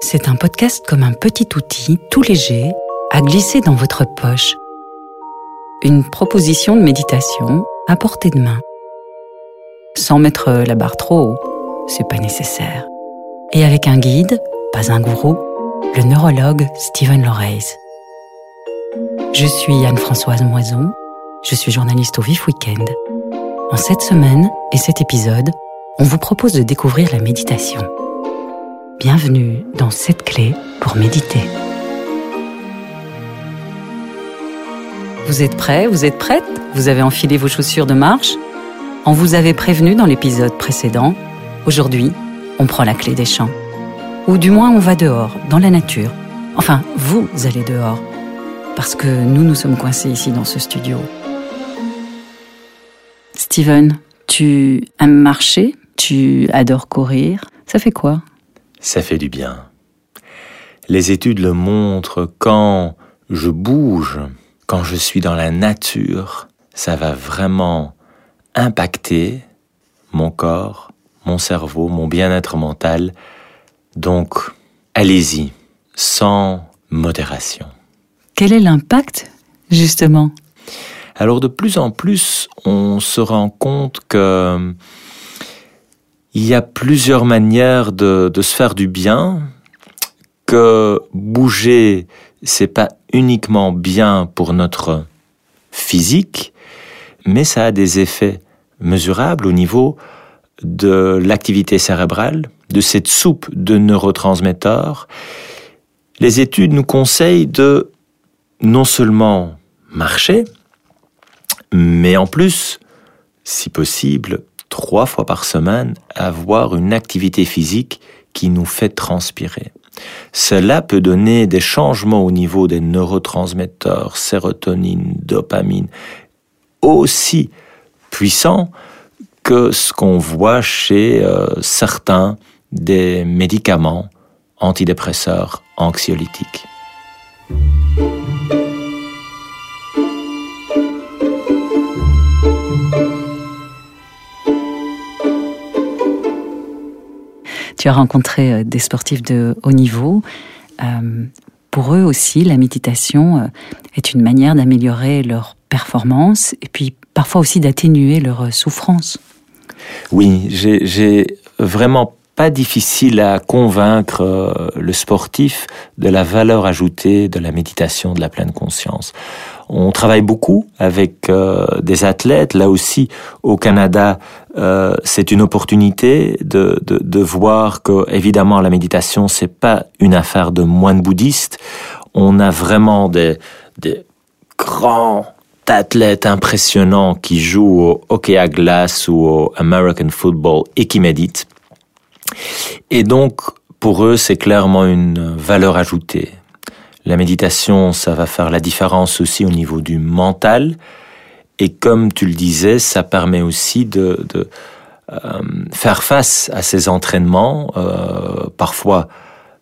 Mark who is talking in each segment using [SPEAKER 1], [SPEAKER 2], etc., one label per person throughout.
[SPEAKER 1] C'est un podcast comme un petit outil tout léger à glisser dans votre poche. Une proposition de méditation à portée de main. Sans mettre la barre trop haut, c'est pas nécessaire. Et avec un guide, pas un gourou, le neurologue Stephen Loreys. Je suis Anne-Françoise Moison, je suis journaliste au Vif Weekend. En cette semaine et cet épisode, on vous propose de découvrir la méditation. Bienvenue dans cette clé pour méditer. Vous êtes prêts Vous êtes prête? Vous avez enfilé vos chaussures de marche? On vous avait prévenu dans l'épisode précédent. Aujourd'hui, on prend la clé des champs. Ou du moins, on va dehors, dans la nature. Enfin, vous allez dehors. Parce que nous, nous sommes coincés ici dans ce studio. Steven, tu aimes marcher? Tu adores courir? Ça fait quoi?
[SPEAKER 2] Ça fait du bien. Les études le montrent, quand je bouge, quand je suis dans la nature, ça va vraiment impacter mon corps, mon cerveau, mon bien-être mental. Donc, allez-y, sans modération.
[SPEAKER 1] Quel est l'impact, justement?
[SPEAKER 2] Alors, de plus en plus, on se rend compte que il y a plusieurs manières de, se faire du bien, que bouger, c'est pas uniquement bien pour notre physique, mais ça a des effets mesurables au niveau de l'activité cérébrale, de cette soupe de neurotransmetteurs. Les études nous conseillent de non seulement marcher, mais en plus, si possible, trois fois par semaine, avoir une activité physique qui nous fait transpirer. Cela peut donner des changements au niveau des neurotransmetteurs, sérotonine, dopamine, aussi puissants que ce qu'on voit chez euh, certains des médicaments antidépresseurs anxiolytiques.
[SPEAKER 1] Tu as rencontré euh, des sportifs de haut niveau. Euh, pour eux aussi, la méditation euh, est une manière d'améliorer leur performance et puis parfois aussi d'atténuer leur souffrance.
[SPEAKER 2] Oui, j'ai vraiment pas difficile à convaincre le sportif de la valeur ajoutée de la méditation de la pleine conscience. On travaille beaucoup avec euh, des athlètes. Là aussi, au Canada, euh, c'est une opportunité de, de, de, voir que, évidemment, la méditation, c'est pas une affaire de moines bouddhistes. On a vraiment des, des grands athlètes impressionnants qui jouent au hockey à glace ou au American football et qui méditent. Et donc, pour eux, c'est clairement une valeur ajoutée. La méditation, ça va faire la différence aussi au niveau du mental. Et comme tu le disais, ça permet aussi de, euh, faire face à ces entraînements, euh, parfois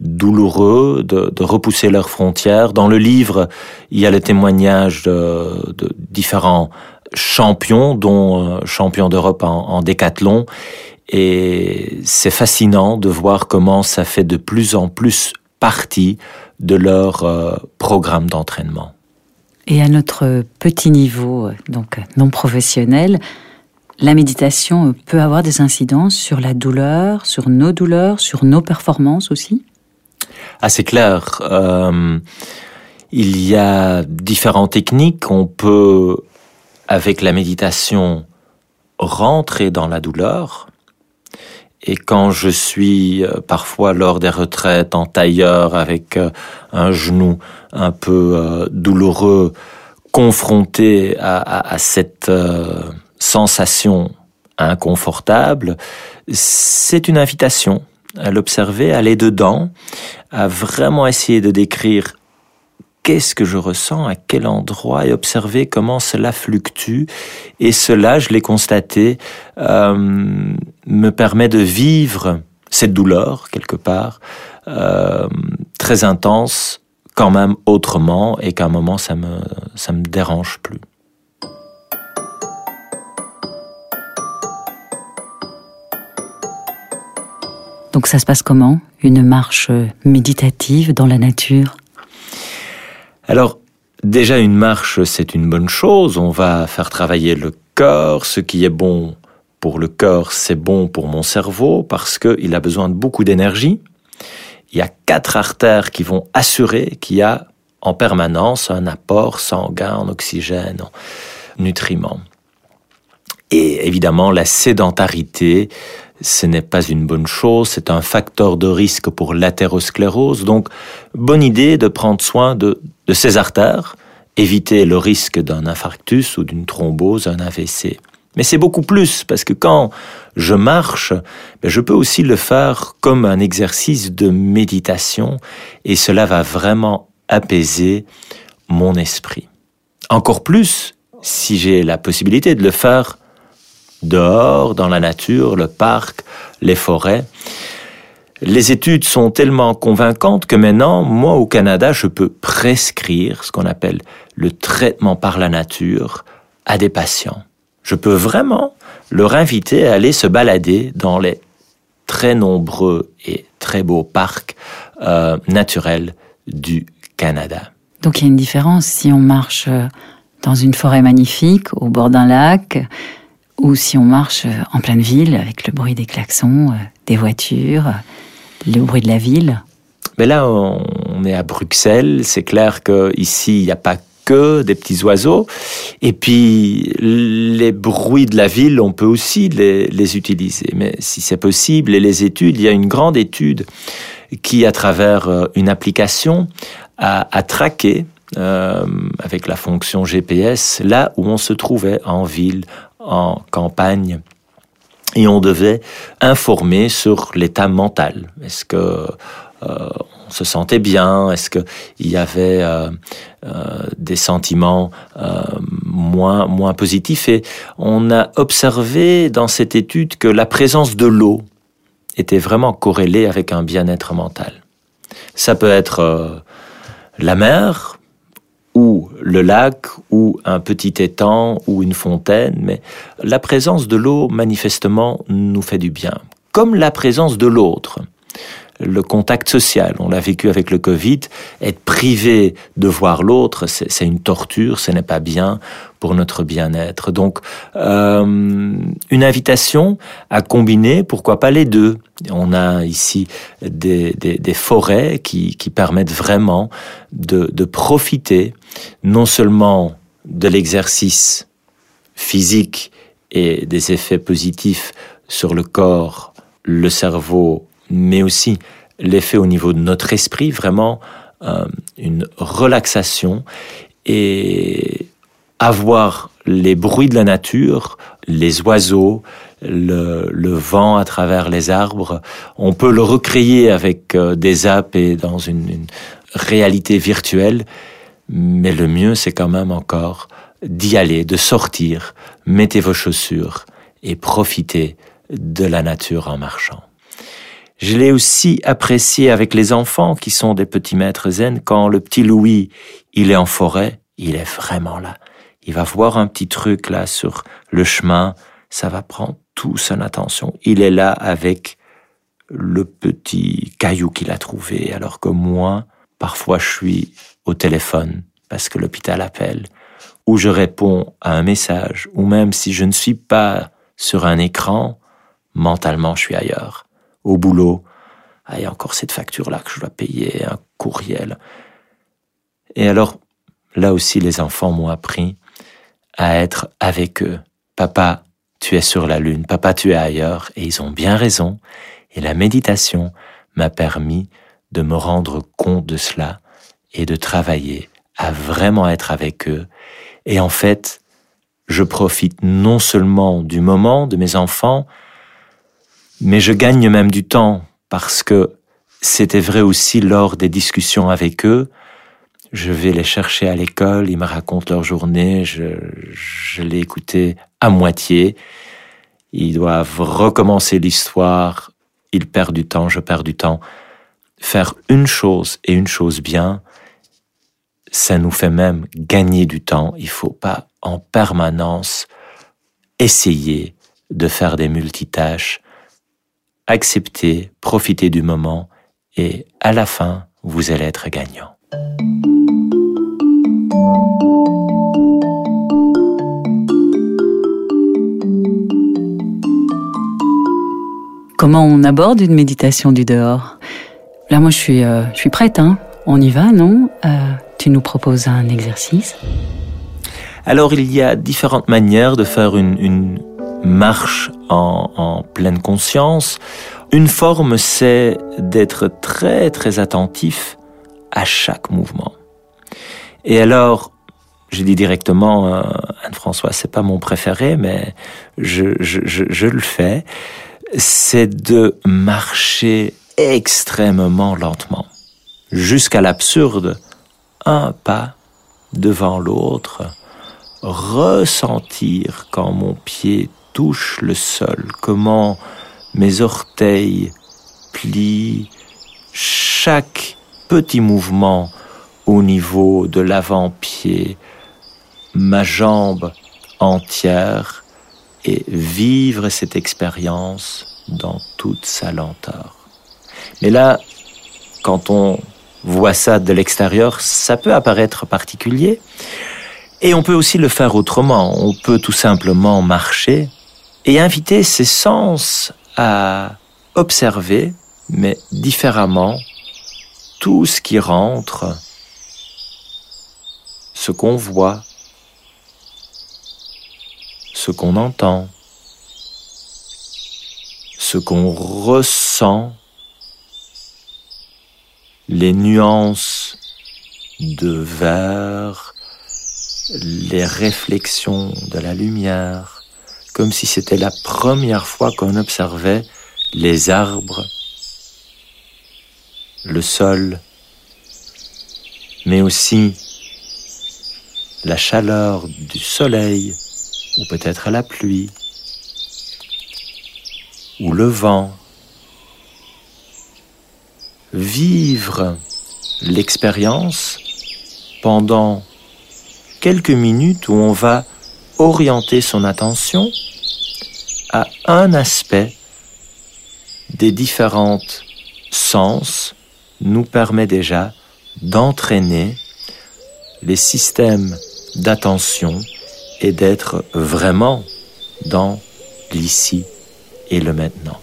[SPEAKER 2] douloureux, de, de, repousser leurs frontières. Dans le livre, il y a le témoignage de, de différents champions, dont euh, champion d'Europe en, en décathlon. Et c'est fascinant de voir comment ça fait de plus en plus partie de leur euh, programme d'entraînement.
[SPEAKER 1] Et à notre petit niveau, donc non professionnel, la méditation peut avoir des incidences sur la douleur, sur nos douleurs, sur nos performances aussi?
[SPEAKER 2] Ah, c'est clair. Euh, il y a différentes techniques. On peut, avec la méditation, rentrer dans la douleur. Et quand je suis euh, parfois lors des retraites en tailleur avec euh, un genou un peu euh, douloureux, confronté à, cette sensation inconfortable, c'est une invitation à l'observer, à aller dedans, à vraiment essayer de décrire qu'est-ce que je ressens, à quel endroit, et observer comment cela fluctue. Et cela, je l'ai constaté, euh, me permet de vivre cette douleur, quelque part, euh, très intense, quand même autrement, et qu'à un moment, ça me, ça me dérange plus.
[SPEAKER 1] Donc ça se passe comment? Une marche méditative dans la nature?
[SPEAKER 2] Alors, déjà une marche, c'est une bonne chose. On va faire travailler le corps. Ce qui est bon pour le corps, c'est bon pour mon cerveau parce qu'il a besoin de beaucoup d'énergie. Il y a quatre artères qui vont assurer qu'il y a en permanence un apport sanguin en oxygène, en nutriments. Et évidemment, la sédentarité, ce n'est pas une bonne chose, c'est un facteur de risque pour l'athérosclérose. Donc, bonne idée de prendre soin de, de ces artères, éviter le risque d'un infarctus ou d'une thrombose, un AVC. Mais c'est beaucoup plus, parce que quand je marche, ben, je peux aussi le faire comme un exercice de méditation, et cela va vraiment apaiser mon esprit. Encore plus si j'ai la possibilité de le faire dehors, dans la nature, le parc, les forêts. Les études sont tellement convaincantes que maintenant, moi au Canada, je peux prescrire ce qu'on appelle le traitement par la nature à des patients. Je peux vraiment leur inviter à aller se balader dans les très nombreux et très beaux parcs euh, naturels du Canada.
[SPEAKER 1] Donc il y a une différence si on marche euh, dans une forêt magnifique, au bord d'un lac, ou si on marche euh, en pleine ville avec le bruit des klaxons, euh, des voitures, le bruit de la ville.
[SPEAKER 2] Mais là, on est à Bruxelles. C'est clair qu'ici, il n'y a pas que des petits oiseaux. Et puis, les bruits de la ville, on peut aussi les, utiliser. Mais si c'est possible, et les études, il y a une grande étude qui, à travers une application, traquer euh, avec la fonction GPS là où on se trouvait en ville, en campagne. Et on devait informer sur l'état mental. Est-ce que euh, on se sentait bien? Est-ce qu'il y avait euh, euh, des sentiments moins, moins positifs? Et on a observé dans cette étude que la présence de l'eau était vraiment corrélée avec un bien-être mental. Ça peut être la mer, ou le lac, ou un petit étang, ou une fontaine, mais la présence de l'eau, manifestement, nous fait du bien, comme la présence de l'autre le contact social. On l'a vécu avec le Covid. Être privé de voir l'autre, c'est une torture, ce n'est pas bien pour notre bien-être. Donc, euh, une invitation à combiner, pourquoi pas les deux. On a ici des, des, des forêts qui, qui, permettent vraiment de, de profiter non seulement de l'exercice physique et des effets positifs sur le corps, le cerveau mais aussi l'effet au niveau de notre esprit, vraiment euh, une relaxation et avoir les bruits de la nature, les oiseaux, le, le, vent à travers les arbres. On peut le recréer avec euh, des apps et dans une, une réalité virtuelle, mais le mieux c'est quand même encore d'y aller, de sortir, mettez vos chaussures et profitez de la nature en marchant. Je l'ai aussi apprécié avec les enfants qui sont des petits maîtres zen quand le petit Louis, il est en forêt, il est vraiment là. Il va voir un petit truc là sur le chemin, ça va prendre toute son attention. Il est là avec le petit caillou qu'il a trouvé, alors que moi, parfois je suis au téléphone parce que l'hôpital appelle, ou je réponds à un message, ou même si je ne suis pas sur un écran, mentalement je suis ailleurs au boulot. Ah, il y a encore cette facture-là que je dois payer, un courriel. Et alors, là aussi, les enfants m'ont appris à être avec eux. Papa, tu es sur la lune, papa, tu es ailleurs, et ils ont bien raison. Et la méditation m'a permis de me rendre compte de cela et de travailler à vraiment être avec eux. Et en fait, je profite non seulement du moment de mes enfants, mais je gagne même du temps parce que c'était vrai aussi lors des discussions avec eux. Je vais les chercher à l'école, ils me racontent leur journée, je, je l'ai écouté à moitié. Ils doivent recommencer l'histoire, ils perdent du temps, je perds du temps. Faire une chose et une chose bien, ça nous fait même gagner du temps. Il faut pas en permanence essayer de faire des multitâches acceptez, profitez du moment et à la fin, vous allez être gagnant.
[SPEAKER 1] Comment on aborde une méditation du dehors? Là, moi, je suis, euh, je suis prête. Hein on y va, non? Euh, Tu nous proposes un exercice?
[SPEAKER 2] Alors, il y a différentes manières de faire une, une marche en, pleine conscience. Une forme, c'est d'être très très attentif à chaque mouvement. Et alors, je dis directement, euh, Anne-François, c'est pas mon préféré, mais je, je le fais, c'est de marcher extrêmement lentement, jusqu'à l'absurde, un pas devant l'autre, ressentir quand mon pied touche le sol, comment mes orteils plient, chaque petit mouvement au niveau de l'avant-pied, ma jambe entière et vivre cette expérience dans toute sa lenteur. Mais là, quand on voit ça de l'extérieur, ça peut apparaître particulier. Et on peut aussi le faire autrement. On peut tout simplement marcher et inviter ses sens à observer, mais différemment, tout ce qui rentre, ce qu'on voit, ce qu'on entend, ce qu'on ressent, les nuances de vert, les réflexions de la lumière, comme si c'était la première fois qu'on observait les arbres, le sol, mais aussi la chaleur du soleil, ou peut-être la pluie, ou le vent. Vivre l'expérience pendant quelques minutes où on va orienter son attention à un aspect des différentes sens nous permet déjà d'entraîner les systèmes d'attention et d'être vraiment dans l'ici et le maintenant.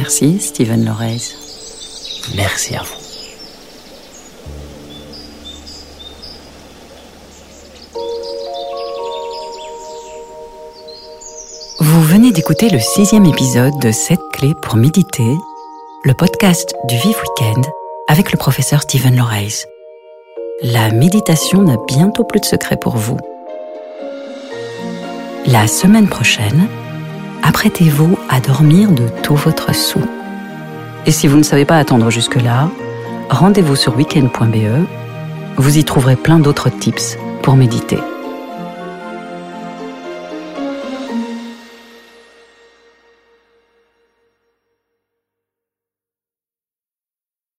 [SPEAKER 1] Merci, Steven Lorez.
[SPEAKER 2] Merci à vous.
[SPEAKER 1] Vous venez d'écouter le sixième épisode de 7 clés pour méditer, le podcast du Vive Weekend avec le professeur Steven Lorez. La méditation n'a bientôt plus de secret pour vous. La semaine prochaine, apprêtez-vous à dormir de tout votre sou. Et si vous ne savez pas attendre jusque-là, rendez-vous sur weekend.be. Vous y trouverez plein d'autres tips pour méditer.